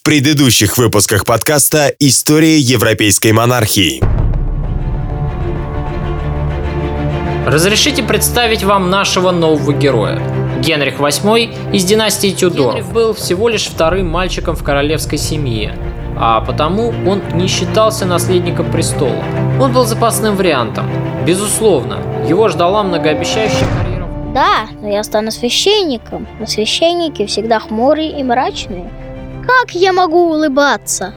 В предыдущих выпусках подкаста «История европейской монархии». Разрешите представить вам нашего нового героя. Генрих VIII из династии Тюдоров Генрих был всего лишь вторым мальчиком в королевской семье, а потому он не считался наследником престола. Он был запасным вариантом. Безусловно, его ждала многообещающая карьера. Да, но я стану священником, но священники всегда хмурые и мрачные. Как я могу улыбаться?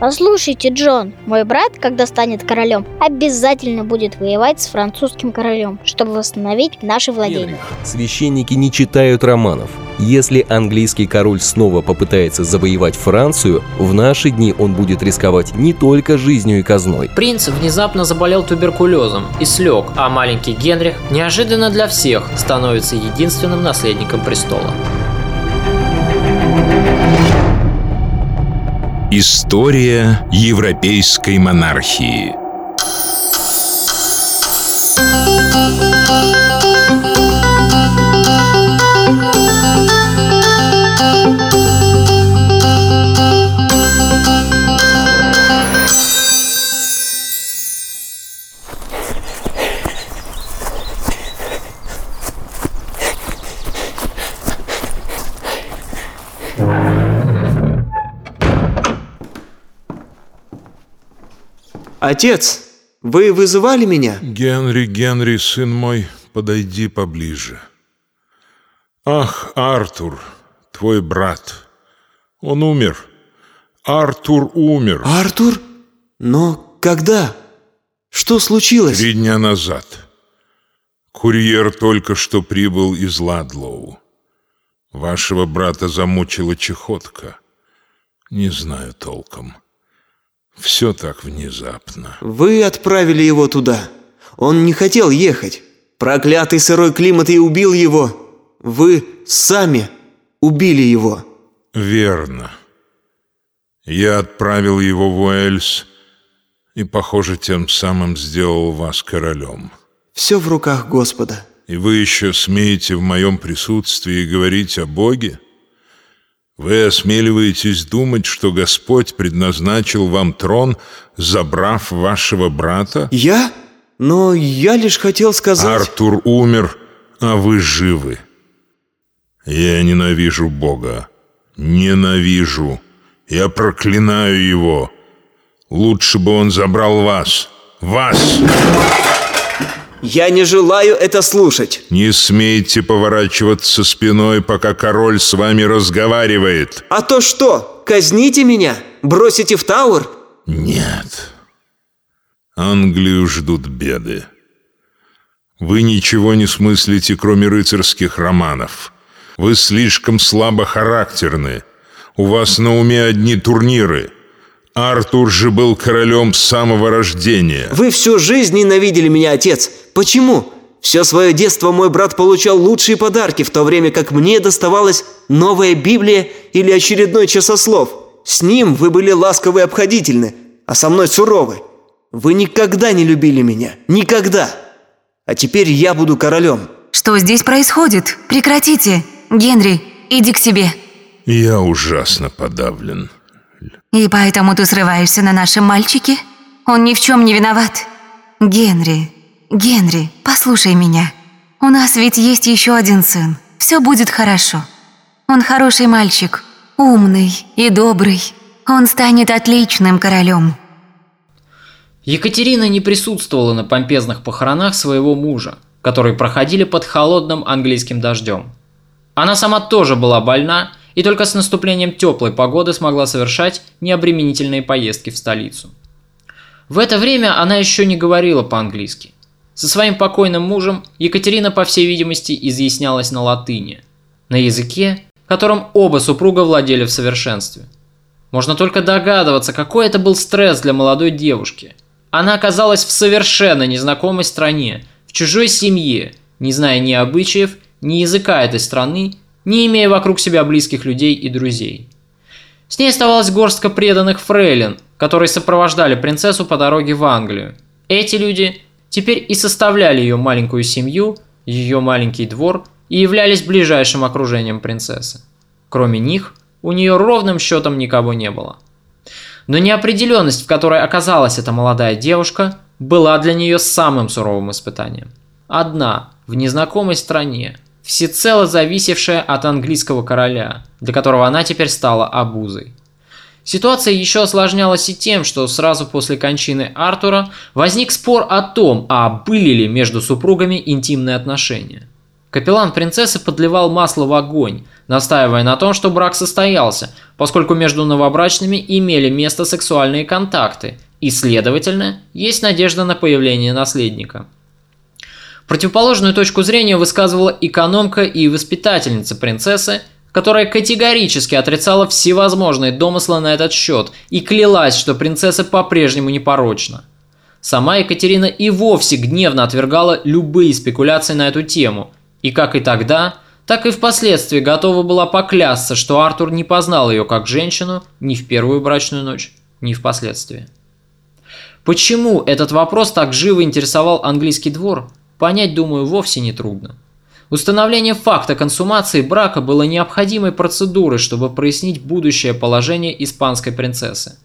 Послушайте, Джон, мой брат, когда станет королем, обязательно будет воевать с французским королем, чтобы восстановить наши владения. Священники не читают романов. Если английский король снова попытается завоевать Францию, в наши дни он будет рисковать не только жизнью и казной. Принц внезапно заболел туберкулезом и слег, а маленький Генрих неожиданно для всех становится единственным наследником престола. История европейской монархии Отец, вы вызывали меня? Генри, Генри, сын мой, подойди поближе. Ах, Артур, твой брат, он умер. Артур умер. Артур? Но когда? Что случилось? Три дня назад. Курьер только что прибыл из Ладлоу. Вашего брата замучила чехотка. Не знаю толком. Все так внезапно. Вы отправили его туда. Он не хотел ехать. Проклятый сырой климат и убил его. Вы сами убили его. Верно. Я отправил его в Уэльс и, похоже, тем самым сделал вас королем. Все в руках Господа. И вы еще смеете в моем присутствии говорить о Боге? Вы осмеливаетесь думать, что Господь предназначил вам трон, забрав вашего брата? Я? Но я лишь хотел сказать... Артур умер, а вы живы. Я ненавижу Бога. Ненавижу. Я проклинаю Его. Лучше бы Он забрал вас. Вас! Я не желаю это слушать. Не смейте поворачиваться спиной, пока король с вами разговаривает. А то что, казните меня? Бросите в Тауэр? Нет. Англию ждут беды. Вы ничего не смыслите, кроме рыцарских романов. Вы слишком слабохарактерны. У вас на уме одни турниры – Артур же был королем с самого рождения. Вы всю жизнь ненавидели меня, отец. Почему? Все свое детство мой брат получал лучшие подарки, в то время как мне доставалась новая Библия или очередной часослов. С ним вы были ласковы и обходительны, а со мной суровы. Вы никогда не любили меня. Никогда. А теперь я буду королем. Что здесь происходит? Прекратите. Генри, иди к себе. Я ужасно подавлен. И поэтому ты срываешься на нашем мальчике? Он ни в чем не виноват. Генри, Генри, послушай меня. У нас ведь есть еще один сын. Все будет хорошо. Он хороший мальчик, умный и добрый. Он станет отличным королем. Екатерина не присутствовала на помпезных похоронах своего мужа, которые проходили под холодным английским дождем. Она сама тоже была больна и только с наступлением теплой погоды смогла совершать необременительные поездки в столицу. В это время она еще не говорила по-английски. Со своим покойным мужем Екатерина, по всей видимости, изъяснялась на латыни, на языке, которым оба супруга владели в совершенстве. Можно только догадываться, какой это был стресс для молодой девушки. Она оказалась в совершенно незнакомой стране, в чужой семье, не зная ни обычаев, ни языка этой страны не имея вокруг себя близких людей и друзей. С ней оставалась горстка преданных фрейлин, которые сопровождали принцессу по дороге в Англию. Эти люди теперь и составляли ее маленькую семью, ее маленький двор, и являлись ближайшим окружением принцессы. Кроме них, у нее ровным счетом никого не было. Но неопределенность, в которой оказалась эта молодая девушка, была для нее самым суровым испытанием. Одна, в незнакомой стране, всецело зависевшая от английского короля, для которого она теперь стала обузой. Ситуация еще осложнялась и тем, что сразу после кончины Артура возник спор о том, а были ли между супругами интимные отношения. Капеллан принцессы подливал масло в огонь, настаивая на том, что брак состоялся, поскольку между новобрачными имели место сексуальные контакты, и, следовательно, есть надежда на появление наследника. Противоположную точку зрения высказывала экономка и воспитательница принцессы, которая категорически отрицала всевозможные домыслы на этот счет и клялась, что принцесса по-прежнему непорочна. Сама Екатерина и вовсе гневно отвергала любые спекуляции на эту тему – и как и тогда, так и впоследствии готова была поклясться, что Артур не познал ее как женщину ни в первую брачную ночь, ни впоследствии. Почему этот вопрос так живо интересовал английский двор, понять, думаю, вовсе не трудно. Установление факта консумации брака было необходимой процедурой, чтобы прояснить будущее положение испанской принцессы.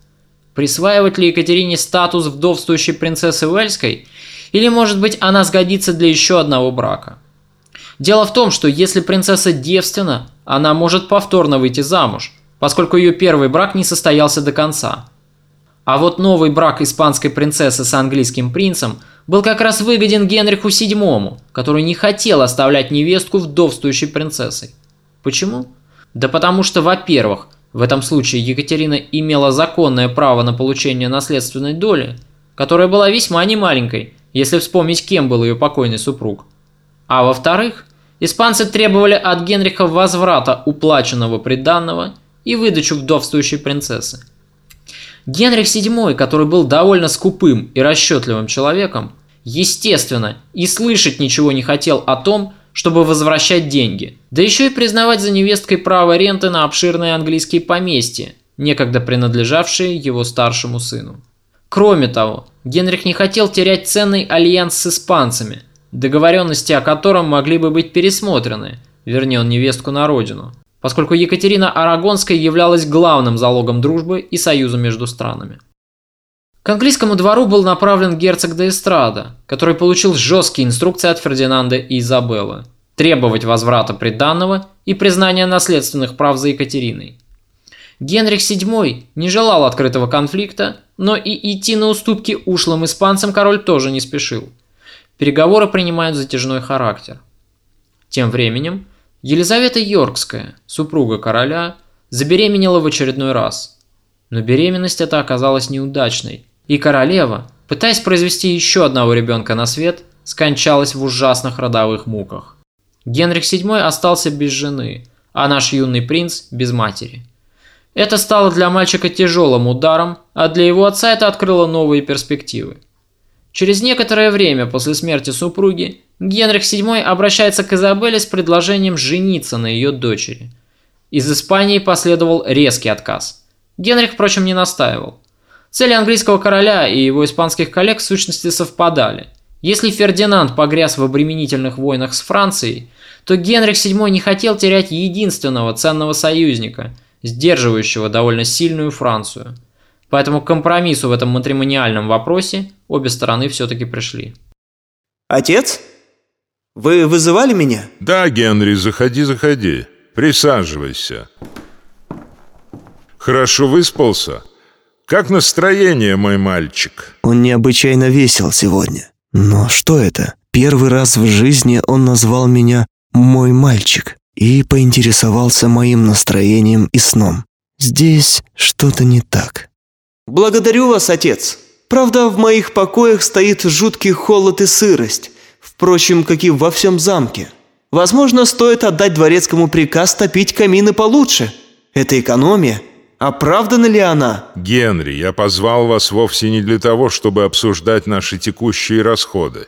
Присваивать ли Екатерине статус вдовствующей принцессы Уэльской, или, может быть, она сгодится для еще одного брака – Дело в том, что если принцесса девственна, она может повторно выйти замуж, поскольку ее первый брак не состоялся до конца. А вот новый брак испанской принцессы с английским принцем был как раз выгоден Генриху VII, который не хотел оставлять невестку вдовствующей принцессой. Почему? Да потому что, во-первых, в этом случае Екатерина имела законное право на получение наследственной доли, которая была весьма немаленькой, если вспомнить, кем был ее покойный супруг – а во-вторых, испанцы требовали от Генриха возврата уплаченного приданного и выдачу вдовствующей принцессы. Генрих VII, который был довольно скупым и расчетливым человеком, естественно, и слышать ничего не хотел о том, чтобы возвращать деньги, да еще и признавать за невесткой право ренты на обширные английские поместья, некогда принадлежавшие его старшему сыну. Кроме того, Генрих не хотел терять ценный альянс с испанцами – договоренности о котором могли бы быть пересмотрены, вернее он невестку на родину, поскольку Екатерина Арагонская являлась главным залогом дружбы и союза между странами. К английскому двору был направлен герцог де Эстрада, который получил жесткие инструкции от Фердинанда и Изабеллы требовать возврата приданного и признания наследственных прав за Екатериной. Генрих VII не желал открытого конфликта, но и идти на уступки ушлым испанцам король тоже не спешил – Переговоры принимают затяжной характер. Тем временем Елизавета Йоркская, супруга короля, забеременела в очередной раз. Но беременность эта оказалась неудачной, и королева, пытаясь произвести еще одного ребенка на свет, скончалась в ужасных родовых муках. Генрих VII остался без жены, а наш юный принц без матери. Это стало для мальчика тяжелым ударом, а для его отца это открыло новые перспективы. Через некоторое время после смерти супруги Генрих VII обращается к Изабелле с предложением жениться на ее дочери. Из Испании последовал резкий отказ. Генрих, впрочем, не настаивал. Цели английского короля и его испанских коллег в сущности совпадали. Если Фердинанд погряз в обременительных войнах с Францией, то Генрих VII не хотел терять единственного ценного союзника, сдерживающего довольно сильную Францию – Поэтому к компромиссу в этом матримониальном вопросе обе стороны все-таки пришли. Отец? Вы вызывали меня? Да, Генри, заходи, заходи. Присаживайся. Хорошо выспался? Как настроение, мой мальчик? Он необычайно весел сегодня. Но что это? Первый раз в жизни он назвал меня «мой мальчик» и поинтересовался моим настроением и сном. Здесь что-то не так. «Благодарю вас, отец. Правда, в моих покоях стоит жуткий холод и сырость, впрочем, как и во всем замке. Возможно, стоит отдать дворецкому приказ топить камины получше. Это экономия. Оправдана ли она?» «Генри, я позвал вас вовсе не для того, чтобы обсуждать наши текущие расходы.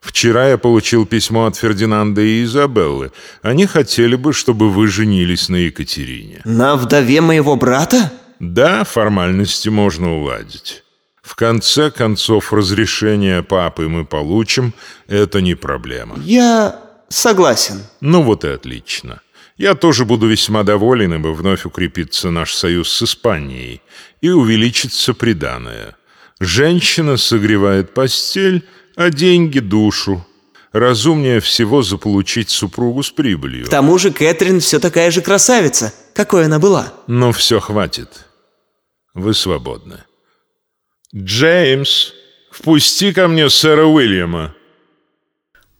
Вчера я получил письмо от Фердинанда и Изабеллы. Они хотели бы, чтобы вы женились на Екатерине». «На вдове моего брата?» Да, формальности можно уладить. В конце концов, разрешение папы мы получим, это не проблема. Я... согласен. Ну вот и отлично. Я тоже буду весьма доволен, ибо вновь укрепится наш союз с Испанией и увеличится приданое. Женщина согревает постель, а деньги – душу. Разумнее всего заполучить супругу с прибылью. К тому же Кэтрин все такая же красавица, какой она была. Но все хватит. Вы свободны. Джеймс, впусти ко мне сэра Уильяма.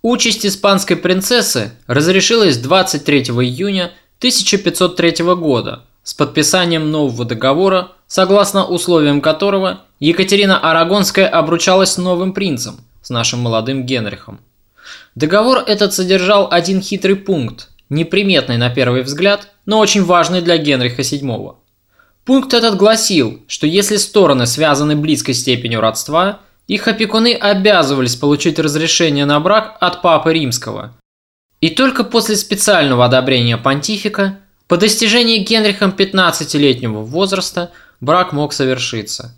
Участь испанской принцессы разрешилась 23 июня 1503 года с подписанием нового договора, согласно условиям которого Екатерина Арагонская обручалась с новым принцем, с нашим молодым Генрихом. Договор этот содержал один хитрый пункт, неприметный на первый взгляд, но очень важный для Генриха VII. Пункт этот гласил, что если стороны связаны близкой степенью родства, их опекуны обязывались получить разрешение на брак от Папы Римского. И только после специального одобрения понтифика, по достижении Генрихом 15-летнего возраста, брак мог совершиться.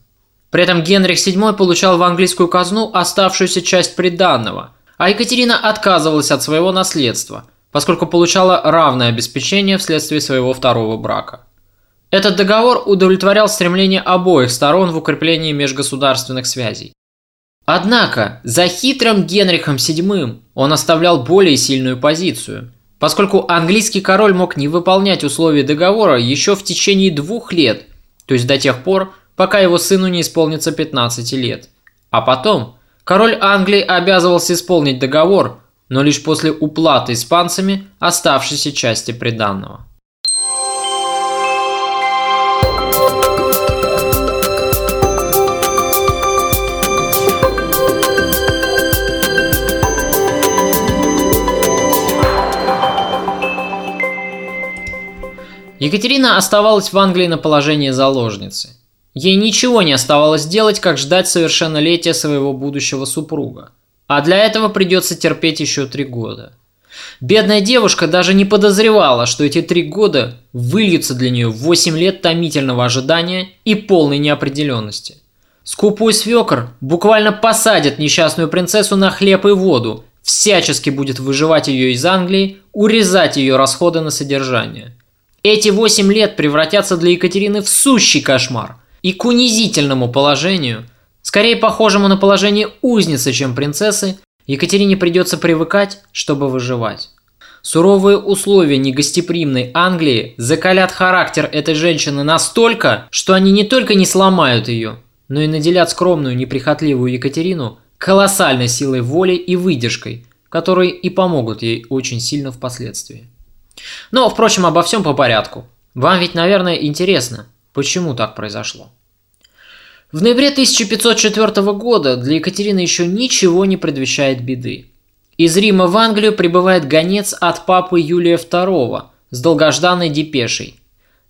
При этом Генрих VII получал в английскую казну оставшуюся часть приданного, а Екатерина отказывалась от своего наследства, поскольку получала равное обеспечение вследствие своего второго брака. Этот договор удовлетворял стремление обоих сторон в укреплении межгосударственных связей. Однако, за хитрым Генрихом VII он оставлял более сильную позицию, поскольку английский король мог не выполнять условия договора еще в течение двух лет, то есть до тех пор, пока его сыну не исполнится 15 лет. А потом король Англии обязывался исполнить договор, но лишь после уплаты испанцами оставшейся части приданного. Екатерина оставалась в Англии на положении заложницы. Ей ничего не оставалось делать, как ждать совершеннолетия своего будущего супруга. А для этого придется терпеть еще три года. Бедная девушка даже не подозревала, что эти три года выльются для нее в 8 лет томительного ожидания и полной неопределенности. Скупой свекор буквально посадит несчастную принцессу на хлеб и воду, всячески будет выживать ее из Англии, урезать ее расходы на содержание. Эти восемь лет превратятся для Екатерины в сущий кошмар и к унизительному положению, скорее похожему на положение узницы, чем принцессы, Екатерине придется привыкать, чтобы выживать. Суровые условия негостеприимной Англии закалят характер этой женщины настолько, что они не только не сломают ее, но и наделят скромную неприхотливую Екатерину колоссальной силой воли и выдержкой, которые и помогут ей очень сильно впоследствии. Но, впрочем, обо всем по порядку. Вам ведь, наверное, интересно, почему так произошло. В ноябре 1504 года для Екатерины еще ничего не предвещает беды. Из Рима в Англию прибывает гонец от папы Юлия II с долгожданной депешей.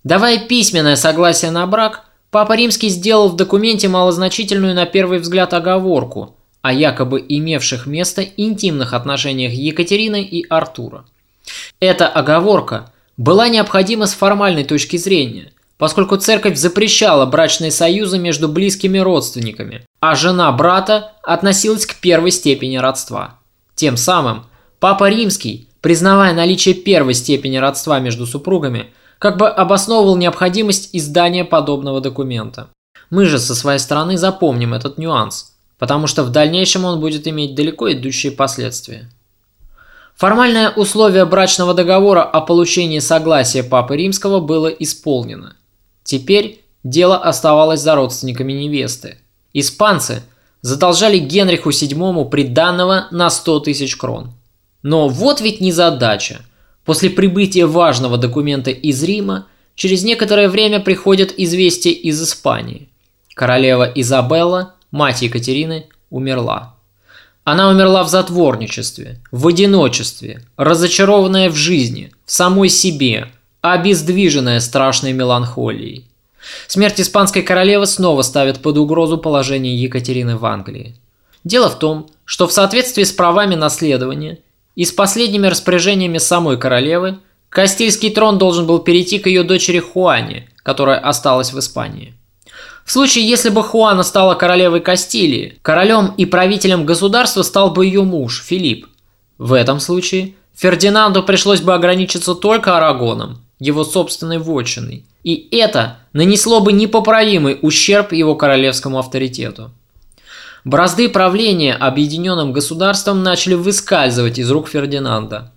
Давая письменное согласие на брак, папа римский сделал в документе малозначительную на первый взгляд оговорку о якобы имевших место интимных отношениях Екатерины и Артура – эта оговорка была необходима с формальной точки зрения, поскольку церковь запрещала брачные союзы между близкими родственниками, а жена брата относилась к первой степени родства. Тем самым Папа Римский, признавая наличие первой степени родства между супругами, как бы обосновывал необходимость издания подобного документа. Мы же со своей стороны запомним этот нюанс, потому что в дальнейшем он будет иметь далеко идущие последствия. Формальное условие брачного договора о получении согласия Папы Римского было исполнено. Теперь дело оставалось за родственниками невесты. Испанцы задолжали Генриху VII приданного на 100 тысяч крон. Но вот ведь незадача. После прибытия важного документа из Рима через некоторое время приходят известия из Испании. Королева Изабелла, мать Екатерины, умерла. Она умерла в затворничестве, в одиночестве, разочарованная в жизни, в самой себе, обездвиженная страшной меланхолией. Смерть испанской королевы снова ставит под угрозу положение Екатерины в Англии. Дело в том, что в соответствии с правами наследования и с последними распоряжениями самой королевы, Кастильский трон должен был перейти к ее дочери Хуане, которая осталась в Испании. В случае, если бы Хуана стала королевой Кастилии, королем и правителем государства стал бы ее муж Филипп. В этом случае Фердинанду пришлось бы ограничиться только Арагоном, его собственной вотчиной, и это нанесло бы непоправимый ущерб его королевскому авторитету. Бразды правления объединенным государством начали выскальзывать из рук Фердинанда.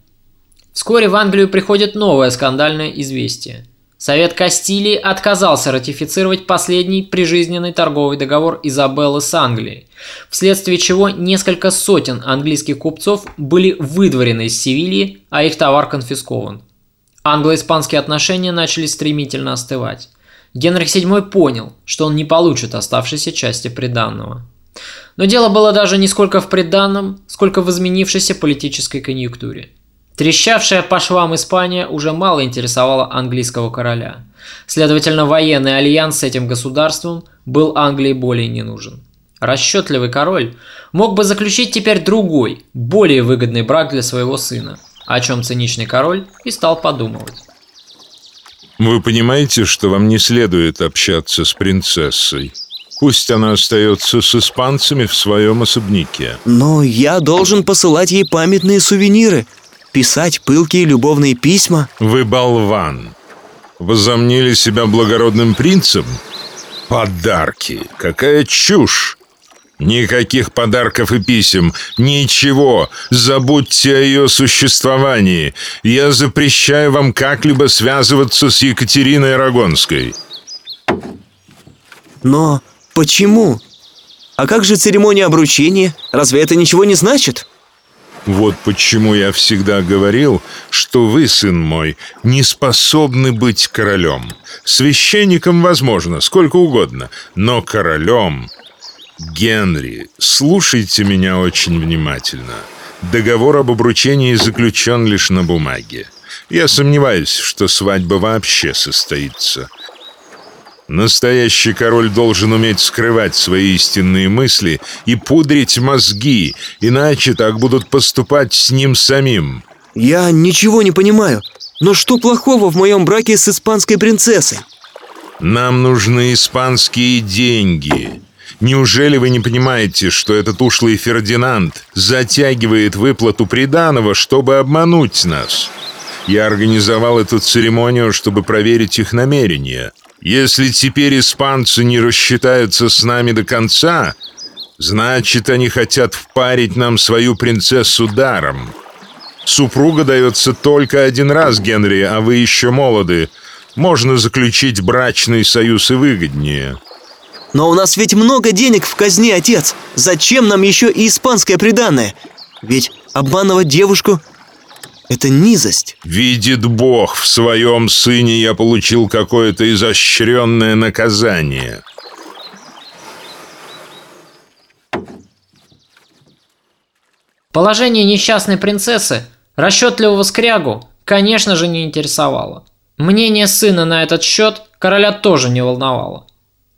Вскоре в Англию приходит новое скандальное известие. Совет Кастилии отказался ратифицировать последний прижизненный торговый договор Изабеллы с Англией, вследствие чего несколько сотен английских купцов были выдворены из Севильи, а их товар конфискован. Англо-испанские отношения начали стремительно остывать. Генрих VII понял, что он не получит оставшейся части приданного. Но дело было даже не сколько в приданном, сколько в изменившейся политической конъюнктуре – Трещавшая по швам Испания уже мало интересовала английского короля. Следовательно, военный альянс с этим государством был Англии более не нужен. Расчетливый король мог бы заключить теперь другой, более выгодный брак для своего сына, о чем циничный король и стал подумывать. Вы понимаете, что вам не следует общаться с принцессой? Пусть она остается с испанцами в своем особняке. Но я должен посылать ей памятные сувениры – писать пылкие любовные письма? Вы болван. Возомнили себя благородным принцем? Подарки. Какая чушь. Никаких подарков и писем. Ничего. Забудьте о ее существовании. Я запрещаю вам как-либо связываться с Екатериной Арагонской. Но почему? А как же церемония обручения? Разве это ничего не значит? Вот почему я всегда говорил, что вы, сын мой, не способны быть королем. Священником возможно, сколько угодно, но королем... Генри, слушайте меня очень внимательно. Договор об обручении заключен лишь на бумаге. Я сомневаюсь, что свадьба вообще состоится. Настоящий король должен уметь скрывать свои истинные мысли и пудрить мозги, иначе так будут поступать с ним самим. Я ничего не понимаю. Но что плохого в моем браке с испанской принцессой? Нам нужны испанские деньги. Неужели вы не понимаете, что этот ушлый Фердинанд затягивает выплату приданого, чтобы обмануть нас? Я организовал эту церемонию, чтобы проверить их намерения. Если теперь испанцы не рассчитаются с нами до конца, значит, они хотят впарить нам свою принцессу даром. Супруга дается только один раз, Генри, а вы еще молоды. Можно заключить брачный союз и выгоднее. Но у нас ведь много денег в казне, отец. Зачем нам еще и испанское приданное? Ведь обманывать девушку это низость. Видит Бог, в своем сыне я получил какое-то изощренное наказание. Положение несчастной принцессы расчетливого скрягу, конечно же, не интересовало. Мнение сына на этот счет короля тоже не волновало.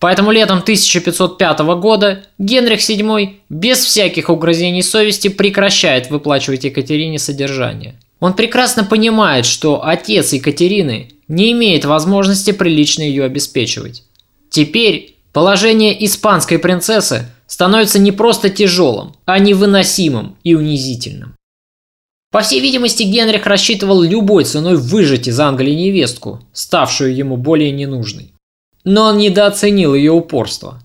Поэтому летом 1505 года Генрих VII без всяких угрызений совести прекращает выплачивать Екатерине содержание. Он прекрасно понимает, что отец Екатерины не имеет возможности прилично ее обеспечивать. Теперь положение испанской принцессы становится не просто тяжелым, а невыносимым и унизительным. По всей видимости, Генрих рассчитывал любой ценой выжать из Англии невестку, ставшую ему более ненужной. Но он недооценил ее упорство.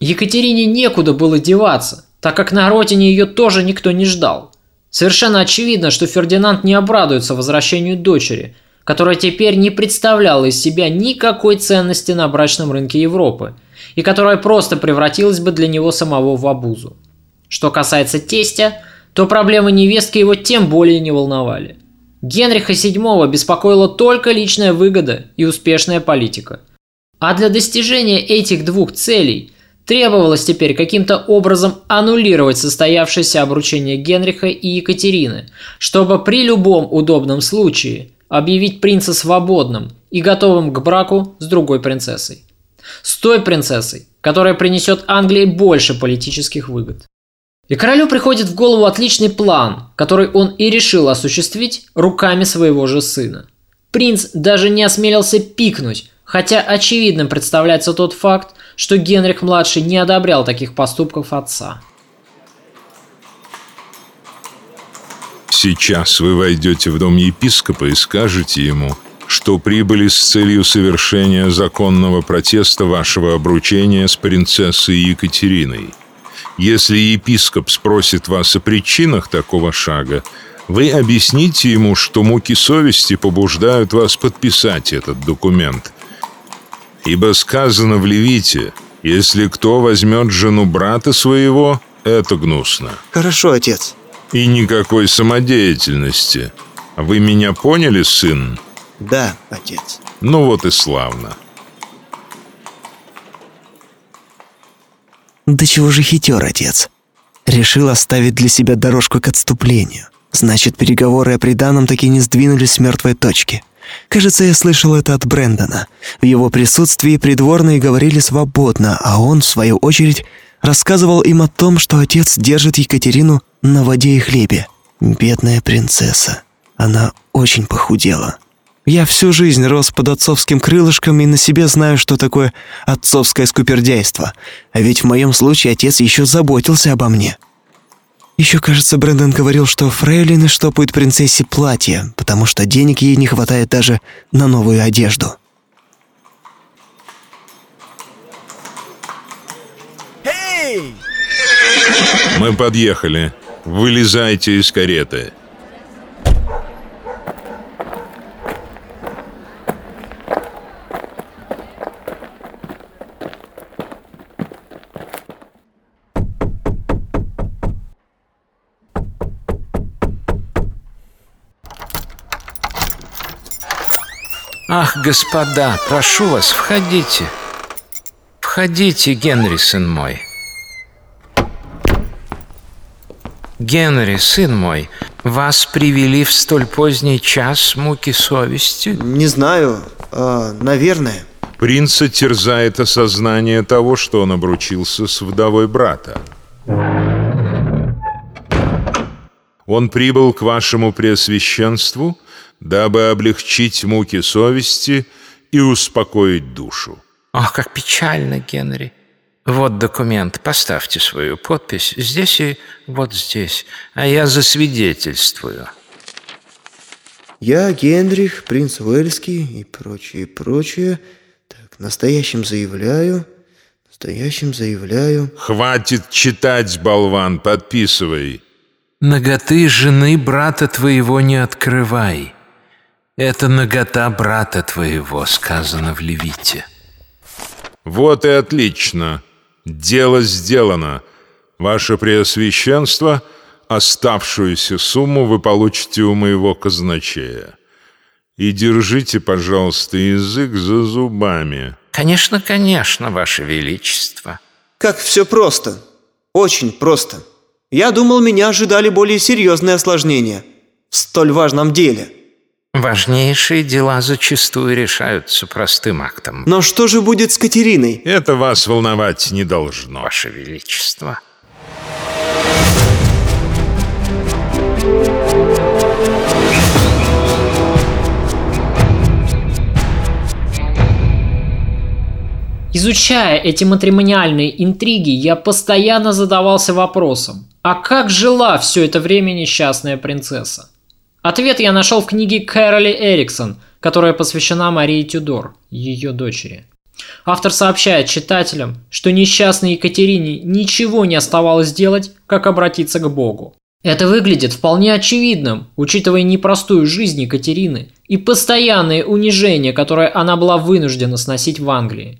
Екатерине некуда было деваться, так как на родине ее тоже никто не ждал. Совершенно очевидно, что Фердинанд не обрадуется возвращению дочери, которая теперь не представляла из себя никакой ценности на брачном рынке Европы и которая просто превратилась бы для него самого в обузу. Что касается тестя, то проблемы невестки его тем более не волновали. Генриха VII беспокоила только личная выгода и успешная политика. А для достижения этих двух целей – Требовалось теперь каким-то образом аннулировать состоявшееся обручение Генриха и Екатерины, чтобы при любом удобном случае объявить принца свободным и готовым к браку с другой принцессой. С той принцессой, которая принесет Англии больше политических выгод. И королю приходит в голову отличный план, который он и решил осуществить руками своего же сына. Принц даже не осмелился пикнуть, хотя очевидным представляется тот факт, что Генрих-младший не одобрял таких поступков отца. Сейчас вы войдете в дом епископа и скажете ему, что прибыли с целью совершения законного протеста вашего обручения с принцессой Екатериной. Если епископ спросит вас о причинах такого шага, вы объясните ему, что муки совести побуждают вас подписать этот документ. Ибо сказано в Левите, если кто возьмет жену брата своего, это гнусно. Хорошо, отец. И никакой самодеятельности. Вы меня поняли, сын? Да, отец. Ну вот и славно. Да чего же хитер, отец? Решил оставить для себя дорожку к отступлению. Значит, переговоры о приданом таки не сдвинулись с мертвой точки. Кажется, я слышал это от Брэндона. В его присутствии придворные говорили свободно, а он, в свою очередь, рассказывал им о том, что отец держит Екатерину на воде и хлебе. Бедная принцесса. Она очень похудела. Я всю жизнь рос под отцовским крылышком и на себе знаю, что такое отцовское скупердяйство. А ведь в моем случае отец еще заботился обо мне. Еще, кажется, Брэндон говорил, что фрейлины штопают принцессе платье, потому что денег ей не хватает даже на новую одежду. Мы подъехали. Вылезайте из кареты. Ах, господа, прошу вас, входите. Входите, Генри, сын мой. Генри, сын мой, вас привели в столь поздний час муки совести? Не знаю, а, наверное. Принца терзает осознание того, что он обручился с вдовой брата. Он прибыл к вашему преосвященству, дабы облегчить муки совести и успокоить душу. Ах, как печально, Генри. Вот документ, поставьте свою подпись здесь и вот здесь, а я засвидетельствую. Я Генрих, принц Уэльский и прочее, прочее. Так, настоящим заявляю, настоящим заявляю. Хватит читать, болван, подписывай. Ноготы жены брата твоего не открывай. Это нагота брата твоего, сказано в Левите. Вот и отлично. Дело сделано. Ваше Преосвященство, оставшуюся сумму вы получите у моего казначея. И держите, пожалуйста, язык за зубами. Конечно, конечно, Ваше Величество. Как все просто. Очень просто. Я думал, меня ожидали более серьезные осложнения в столь важном деле. Важнейшие дела зачастую решаются простым актом. Но что же будет с Катериной? Это вас волновать не должно. Ваше Величество. Изучая эти матримониальные интриги, я постоянно задавался вопросом, а как жила все это время несчастная принцесса? Ответ я нашел в книге Кэроли Эриксон, которая посвящена Марии Тюдор, ее дочери. Автор сообщает читателям, что несчастной Екатерине ничего не оставалось делать, как обратиться к Богу. Это выглядит вполне очевидным, учитывая непростую жизнь Екатерины и постоянное унижение, которое она была вынуждена сносить в Англии.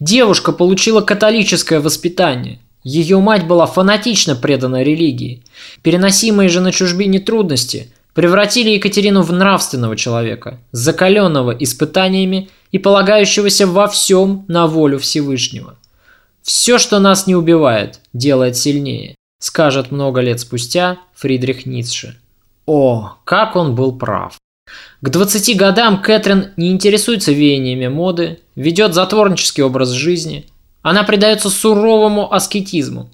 Девушка получила католическое воспитание. Ее мать была фанатично предана религии. Переносимые же на чужбине трудности превратили Екатерину в нравственного человека, закаленного испытаниями и полагающегося во всем на волю Всевышнего. «Все, что нас не убивает, делает сильнее», скажет много лет спустя Фридрих Ницше. О, как он был прав. К 20 годам Кэтрин не интересуется веяниями моды, ведет затворнический образ жизни. Она предается суровому аскетизму.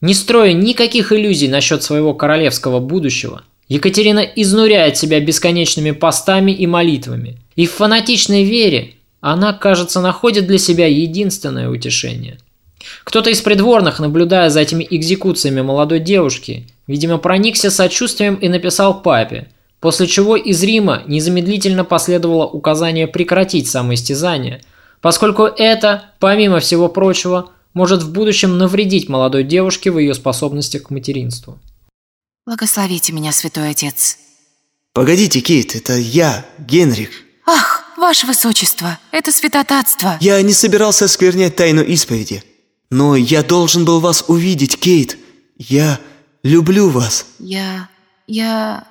Не строя никаких иллюзий насчет своего королевского будущего, Екатерина изнуряет себя бесконечными постами и молитвами. И в фанатичной вере она, кажется, находит для себя единственное утешение. Кто-то из придворных, наблюдая за этими экзекуциями молодой девушки, Видимо, проникся сочувствием и написал папе, после чего из Рима незамедлительно последовало указание прекратить самоистязание, поскольку это, помимо всего прочего, может в будущем навредить молодой девушке в ее способностях к материнству. Благословите меня, святой отец. Погодите, Кейт, это я, Генрих. Ах, ваше высочество, это святотатство. Я не собирался осквернять тайну исповеди. Но я должен был вас увидеть, Кейт. Я люблю вас. Я... я...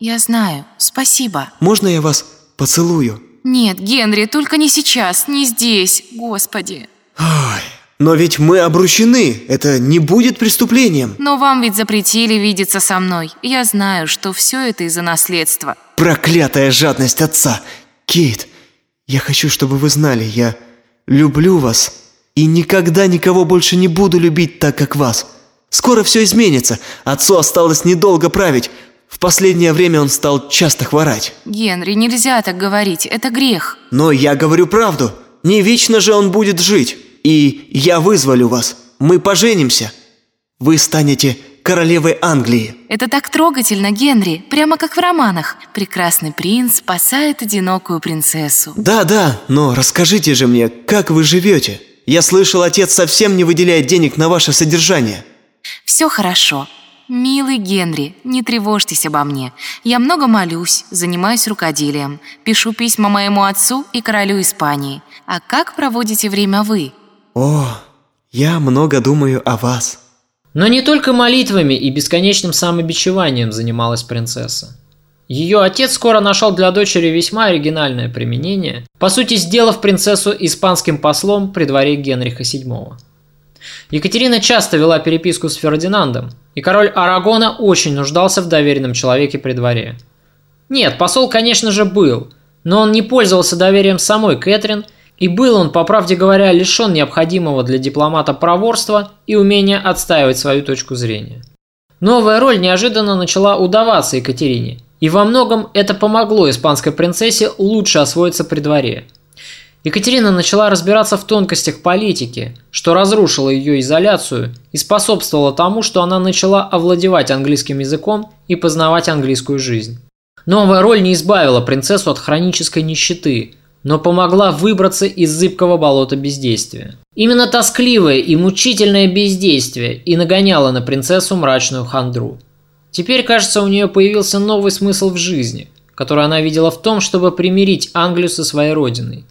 я знаю. Спасибо. Можно я вас поцелую? Нет, Генри, только не сейчас, не здесь, господи. Ой, но ведь мы обручены, это не будет преступлением. Но вам ведь запретили видеться со мной. Я знаю, что все это из-за наследства. Проклятая жадность отца. Кейт, я хочу, чтобы вы знали, я люблю вас и никогда никого больше не буду любить так, как вас. Скоро все изменится. Отцу осталось недолго править. В последнее время он стал часто хворать. Генри, нельзя так говорить, это грех. Но я говорю правду. Не вечно же он будет жить. И я вызволю вас. Мы поженимся. Вы станете королевой Англии. Это так трогательно, Генри, прямо как в романах. Прекрасный принц спасает одинокую принцессу. Да, да, но расскажите же мне, как вы живете? Я слышал, отец совсем не выделяет денег на ваше содержание. Все хорошо. Милый Генри, не тревожьтесь обо мне. Я много молюсь, занимаюсь рукоделием, пишу письма моему отцу и королю Испании. А как проводите время вы? О, я много думаю о вас. Но не только молитвами и бесконечным самобичеванием занималась принцесса. Ее отец скоро нашел для дочери весьма оригинальное применение, по сути сделав принцессу испанским послом при дворе Генриха VII. Екатерина часто вела переписку с Фердинандом, и король Арагона очень нуждался в доверенном человеке при дворе. Нет, посол, конечно же, был, но он не пользовался доверием самой Кэтрин и был он, по правде говоря, лишен необходимого для дипломата проворства и умения отстаивать свою точку зрения. Новая роль неожиданно начала удаваться Екатерине, и во многом это помогло испанской принцессе лучше освоиться при дворе. Екатерина начала разбираться в тонкостях политики, что разрушило ее изоляцию и способствовало тому, что она начала овладевать английским языком и познавать английскую жизнь. Новая роль не избавила принцессу от хронической нищеты, но помогла выбраться из зыбкого болота бездействия. Именно тоскливое и мучительное бездействие и нагоняло на принцессу мрачную хандру. Теперь, кажется, у нее появился новый смысл в жизни, который она видела в том, чтобы примирить Англию со своей родиной.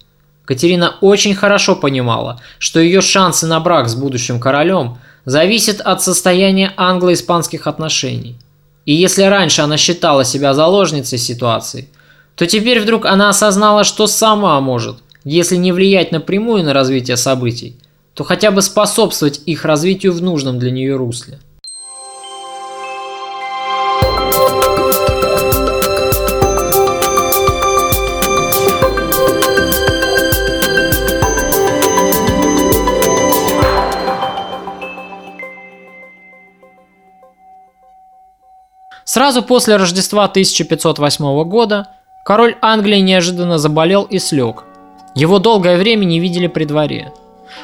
Катерина очень хорошо понимала, что ее шансы на брак с будущим королем зависят от состояния англо-испанских отношений. И если раньше она считала себя заложницей ситуации – то теперь вдруг она осознала, что сама может, если не влиять напрямую на развитие событий, то хотя бы способствовать их развитию в нужном для нее русле. Сразу после Рождества 1508 года Король Англии неожиданно заболел и слег. Его долгое время не видели при дворе.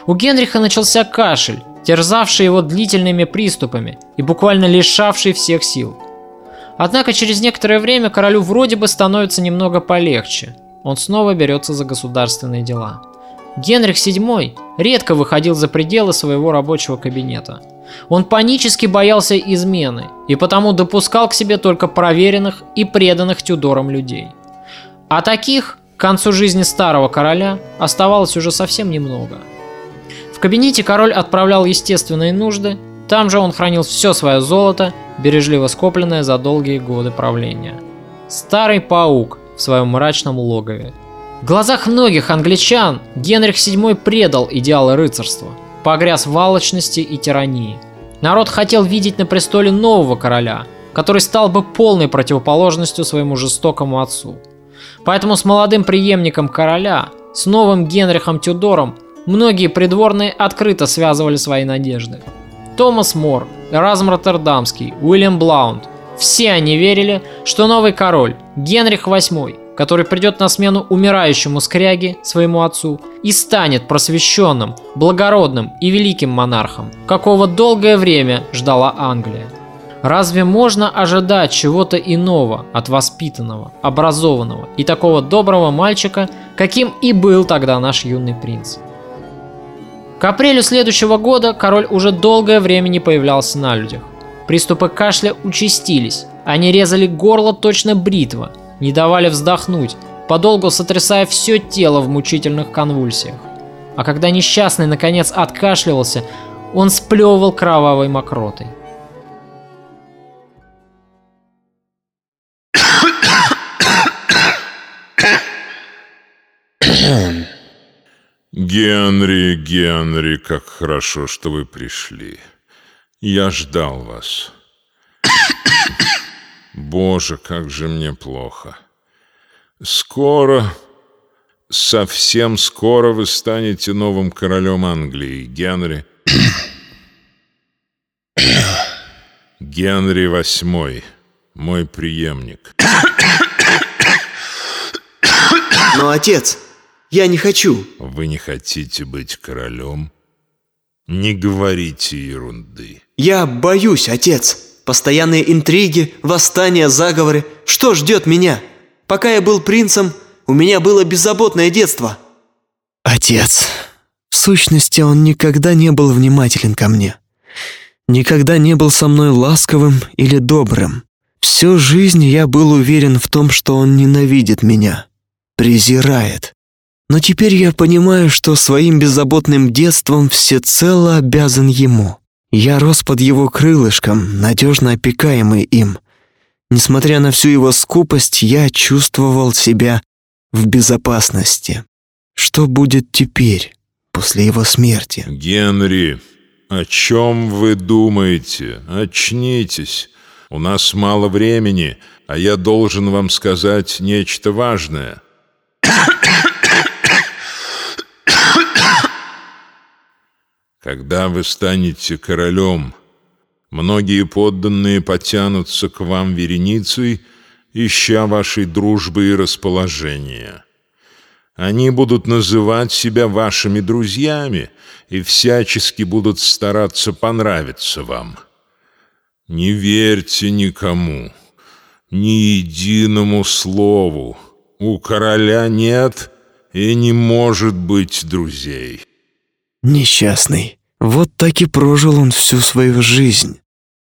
У Генриха начался кашель, терзавший его длительными приступами и буквально лишавший всех сил. Однако через некоторое время королю вроде бы становится немного полегче. Он снова берется за государственные дела. Генрих VII редко выходил за пределы своего рабочего кабинета. Он панически боялся измены и потому допускал к себе только проверенных и преданных Тюдорам людей – а таких к концу жизни старого короля оставалось уже совсем немного. В кабинете король отправлял естественные нужды, там же он хранил все свое золото, бережливо скопленное за долгие годы правления. Старый паук в своем мрачном логове. В глазах многих англичан Генрих VII предал идеалы рыцарства, погряз в алчности и тирании. Народ хотел видеть на престоле нового короля, который стал бы полной противоположностью своему жестокому отцу – Поэтому с молодым преемником короля, с новым Генрихом Тюдором, многие придворные открыто связывали свои надежды. Томас Мор, Эразм Роттердамский, Уильям Блаунд – все они верили, что новый король, Генрих VIII, который придет на смену умирающему скряге, своему отцу, и станет просвещенным, благородным и великим монархом, какого долгое время ждала Англия. Разве можно ожидать чего-то иного от воспитанного, образованного и такого доброго мальчика, каким и был тогда наш юный принц? К апрелю следующего года король уже долгое время не появлялся на людях. Приступы кашля участились, они резали горло точно бритва, не давали вздохнуть, подолгу сотрясая все тело в мучительных конвульсиях. А когда несчастный наконец откашливался, он сплевывал кровавой мокротой. Генри, Генри, как хорошо, что вы пришли. Я ждал вас. Боже, как же мне плохо. Скоро, совсем скоро вы станете новым королем Англии, Генри. Генри VIII, мой преемник. Но, отец, я не хочу. Вы не хотите быть королем? Не говорите ерунды. Я боюсь, отец. Постоянные интриги, восстания, заговоры. Что ждет меня? Пока я был принцем, у меня было беззаботное детство. Отец, в сущности, он никогда не был внимателен ко мне. Никогда не был со мной ласковым или добрым. Всю жизнь я был уверен в том, что он ненавидит меня, презирает. Но теперь я понимаю, что своим беззаботным детством всецело обязан ему. Я рос под его крылышком, надежно опекаемый им. Несмотря на всю его скупость, я чувствовал себя в безопасности. Что будет теперь, после его смерти? Генри, о чем вы думаете? Очнитесь. У нас мало времени, а я должен вам сказать нечто важное. Когда вы станете королем, многие подданные потянутся к вам вереницей, ища вашей дружбы и расположения. Они будут называть себя вашими друзьями и всячески будут стараться понравиться вам. Не верьте никому, ни единому слову. У короля нет и не может быть друзей. Несчастный. Вот так и прожил он всю свою жизнь.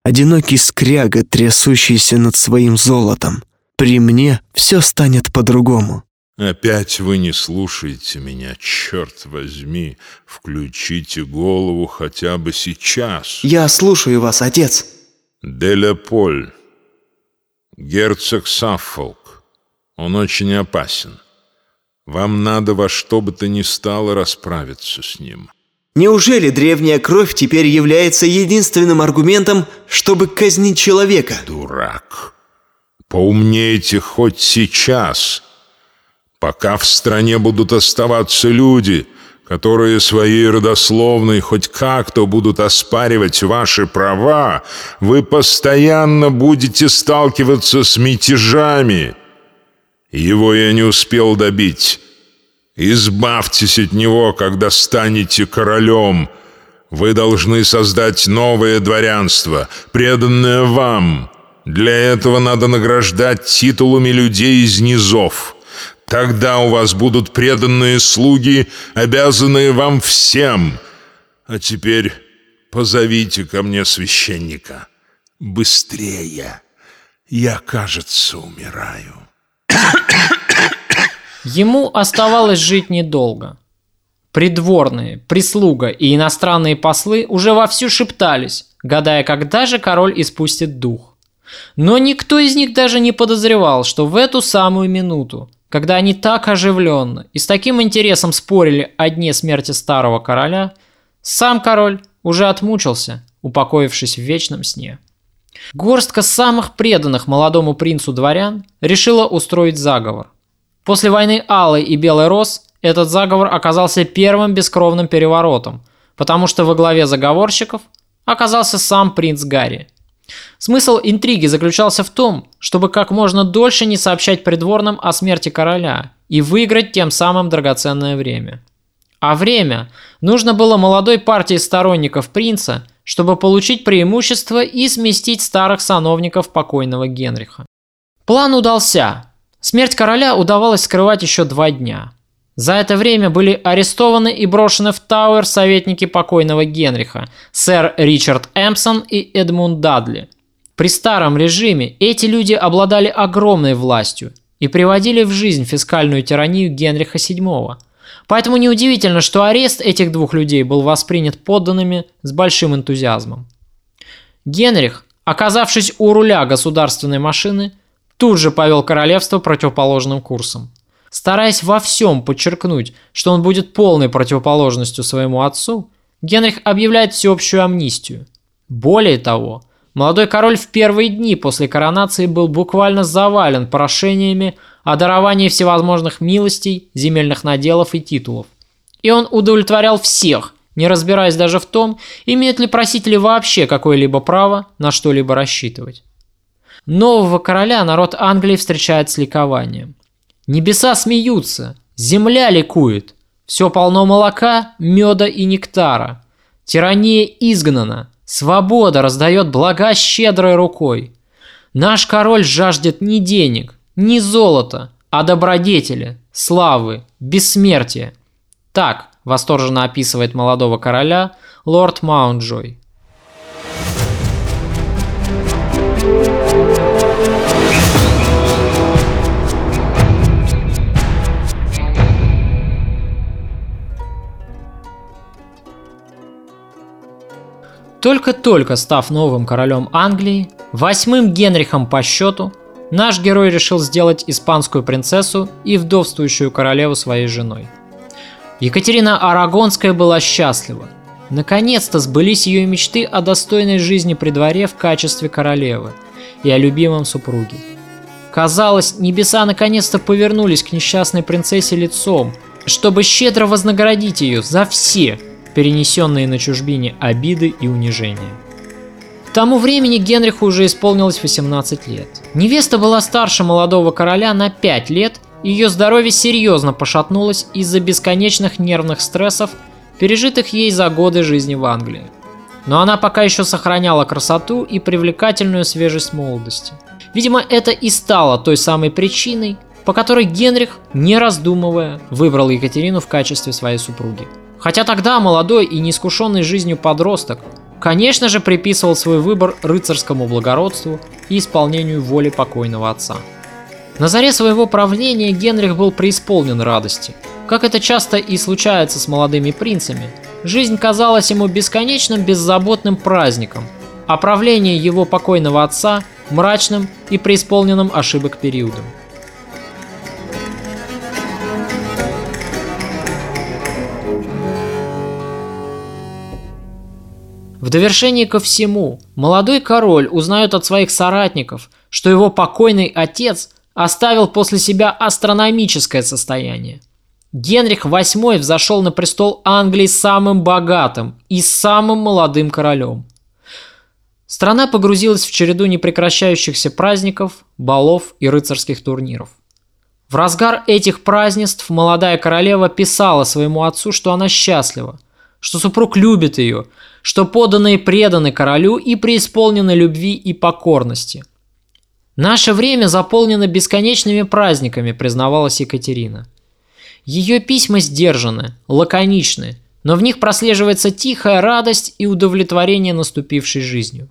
Одинокий скряга, трясущийся над своим золотом. При мне все станет по-другому. Опять вы не слушаете меня, черт возьми. Включите голову хотя бы сейчас. Я слушаю вас, отец. Деляполь, герцог Саффолк. Он очень опасен. Вам надо во что бы то ни стало расправиться с ним. Неужели древняя кровь теперь является единственным аргументом, чтобы казнить человека? Дурак. Поумнейте хоть сейчас, пока в стране будут оставаться люди, которые своей родословной хоть как-то будут оспаривать ваши права, вы постоянно будете сталкиваться с мятежами. Его я не успел добить. Избавьтесь от него, когда станете королем. Вы должны создать новое дворянство, преданное вам. Для этого надо награждать титулами людей из низов. Тогда у вас будут преданные слуги, обязанные вам всем. А теперь позовите ко мне священника. Быстрее. Я, кажется, умираю. Ему оставалось жить недолго. Придворные, прислуга и иностранные послы уже вовсю шептались, гадая, когда же король испустит дух. Но никто из них даже не подозревал, что в эту самую минуту, когда они так оживленно и с таким интересом спорили о дне смерти старого короля, сам король уже отмучился, упокоившись в вечном сне. Горстка самых преданных молодому принцу дворян решила устроить заговор. После войны Алой и Белой Рос этот заговор оказался первым бескровным переворотом, потому что во главе заговорщиков оказался сам принц Гарри. Смысл интриги заключался в том, чтобы как можно дольше не сообщать придворным о смерти короля и выиграть тем самым драгоценное время. А время нужно было молодой партии сторонников принца, чтобы получить преимущество и сместить старых сановников покойного Генриха. План удался. Смерть короля удавалось скрывать еще два дня. За это время были арестованы и брошены в Тауэр советники покойного Генриха, сэр Ричард Эмпсон и Эдмунд Дадли. При старом режиме эти люди обладали огромной властью и приводили в жизнь фискальную тиранию Генриха VII. Поэтому неудивительно, что арест этих двух людей был воспринят подданными с большим энтузиазмом. Генрих, оказавшись у руля государственной машины, тут же повел королевство противоположным курсом. Стараясь во всем подчеркнуть, что он будет полной противоположностью своему отцу, Генрих объявляет всеобщую амнистию. Более того, молодой король в первые дни после коронации был буквально завален прошениями о даровании всевозможных милостей, земельных наделов и титулов. И он удовлетворял всех, не разбираясь даже в том, имеют ли просители вообще какое-либо право на что-либо рассчитывать. Нового короля народ Англии встречает с ликованием. Небеса смеются, земля ликует. Все полно молока, меда и нектара. Тирания изгнана, свобода раздает блага щедрой рукой. Наш король жаждет не денег, не золота, а добродетели, славы, бессмертия. Так восторженно описывает молодого короля лорд Маунджой. Только-только став новым королем Англии, восьмым Генрихом по счету, наш герой решил сделать испанскую принцессу и вдовствующую королеву своей женой. Екатерина Арагонская была счастлива. Наконец-то сбылись ее мечты о достойной жизни при дворе в качестве королевы и о любимом супруге. Казалось, небеса наконец-то повернулись к несчастной принцессе лицом, чтобы щедро вознаградить ее за все перенесенные на чужбине обиды и унижения. К тому времени Генриху уже исполнилось 18 лет. Невеста была старше молодого короля на 5 лет, ее здоровье серьезно пошатнулось из-за бесконечных нервных стрессов, пережитых ей за годы жизни в Англии. Но она пока еще сохраняла красоту и привлекательную свежесть молодости. Видимо, это и стало той самой причиной, по которой Генрих, не раздумывая, выбрал Екатерину в качестве своей супруги. Хотя тогда молодой и неискушенный жизнью подросток, конечно же, приписывал свой выбор рыцарскому благородству и исполнению воли покойного отца. На заре своего правления Генрих был преисполнен радости. Как это часто и случается с молодыми принцами, жизнь казалась ему бесконечным беззаботным праздником, а правление его покойного отца – мрачным и преисполненным ошибок периодом. В довершение ко всему, молодой король узнает от своих соратников, что его покойный отец оставил после себя астрономическое состояние. Генрих VIII взошел на престол Англии самым богатым и самым молодым королем. Страна погрузилась в череду непрекращающихся праздников, балов и рыцарских турниров. В разгар этих празднеств молодая королева писала своему отцу, что она счастлива, что супруг любит ее, что поданные преданы королю и преисполнены любви и покорности. Наше время заполнено бесконечными праздниками, признавалась Екатерина. Ее письма сдержаны, лаконичны, но в них прослеживается тихая радость и удовлетворение наступившей жизнью.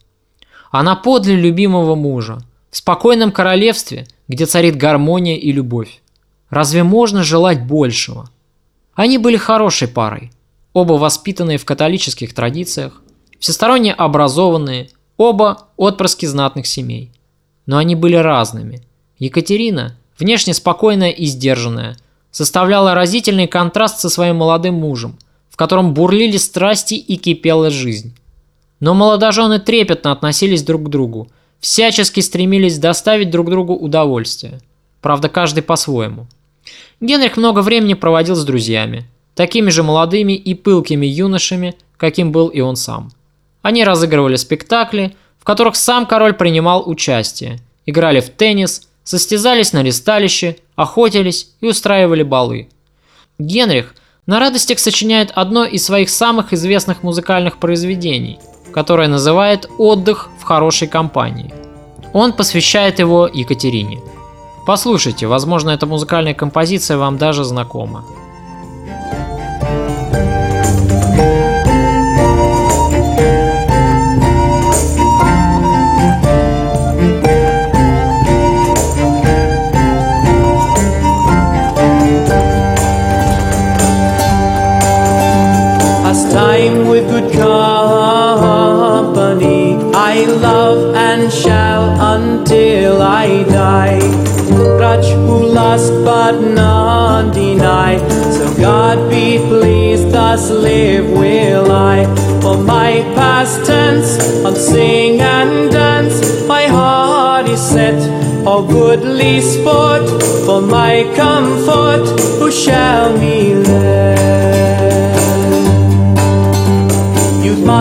Она подле любимого мужа, в спокойном королевстве, где царит гармония и любовь. Разве можно желать большего? Они были хорошей парой – оба воспитанные в католических традициях, всесторонне образованные, оба отпрыски знатных семей. Но они были разными. Екатерина, внешне спокойная и сдержанная, составляла разительный контраст со своим молодым мужем, в котором бурлили страсти и кипела жизнь. Но молодожены трепетно относились друг к другу, всячески стремились доставить друг другу удовольствие. Правда, каждый по-своему. Генрих много времени проводил с друзьями, такими же молодыми и пылкими юношами, каким был и он сам. Они разыгрывали спектакли, в которых сам король принимал участие, играли в теннис, состязались на листалище, охотились и устраивали балы. Генрих на радостях сочиняет одно из своих самых известных музыкальных произведений которое называет «Отдых в хорошей компании». Он посвящает его Екатерине. Послушайте, возможно, эта музыкальная композиция вам даже знакома. Love and shall until I die. Grudge who lust but none deny. So God be pleased thus live will I. For my past tense of sing and dance. My heart is set for goodly sport. For my comfort who shall me let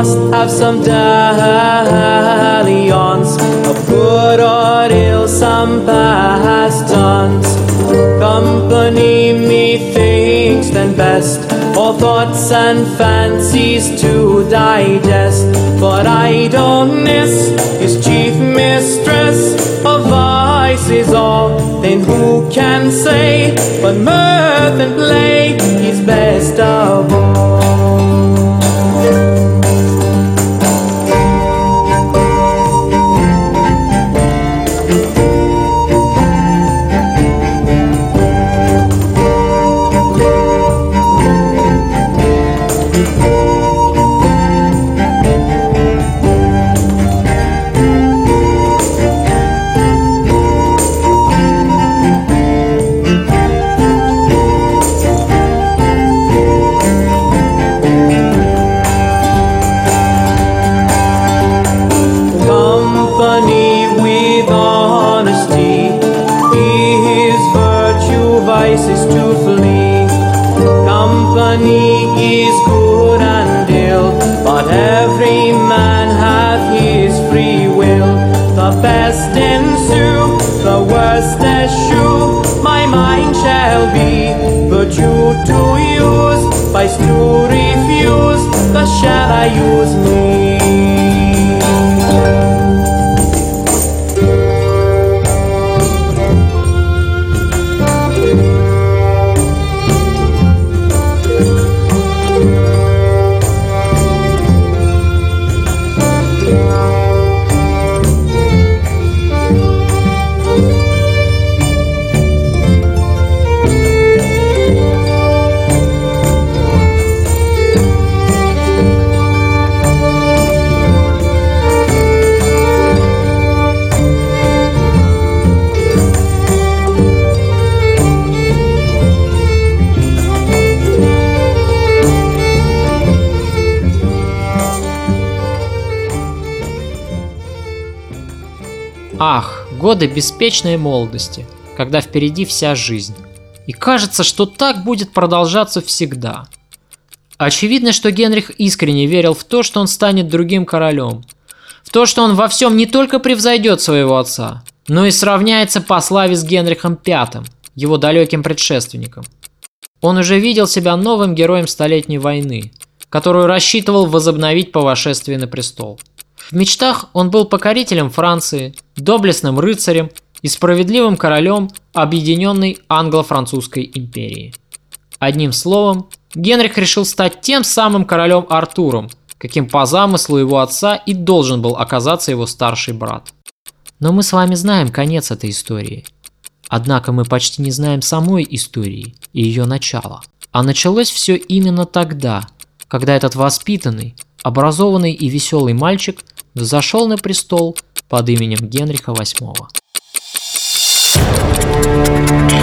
must have some dalliance of good or ill, some pastimes. Company methinks then best, all thoughts and fancies to digest. But idleness is chief mistress of vice is all. Then who can say? But mirth and play is best of all. Годы беспечной молодости, когда впереди вся жизнь. И кажется, что так будет продолжаться всегда. Очевидно, что Генрих искренне верил в то, что он станет другим королем. В то, что он во всем не только превзойдет своего отца, но и сравняется по славе с Генрихом V, его далеким предшественником. Он уже видел себя новым героем Столетней войны, которую рассчитывал возобновить по вошествии на престол. В мечтах он был покорителем Франции, доблестным рыцарем и справедливым королем объединенной англо-французской империи. Одним словом, Генрих решил стать тем самым королем Артуром, каким по замыслу его отца и должен был оказаться его старший брат. Но мы с вами знаем конец этой истории. Однако мы почти не знаем самой истории и ее начала. А началось все именно тогда, когда этот воспитанный, образованный и веселый мальчик взошел на престол под именем Генриха VIII.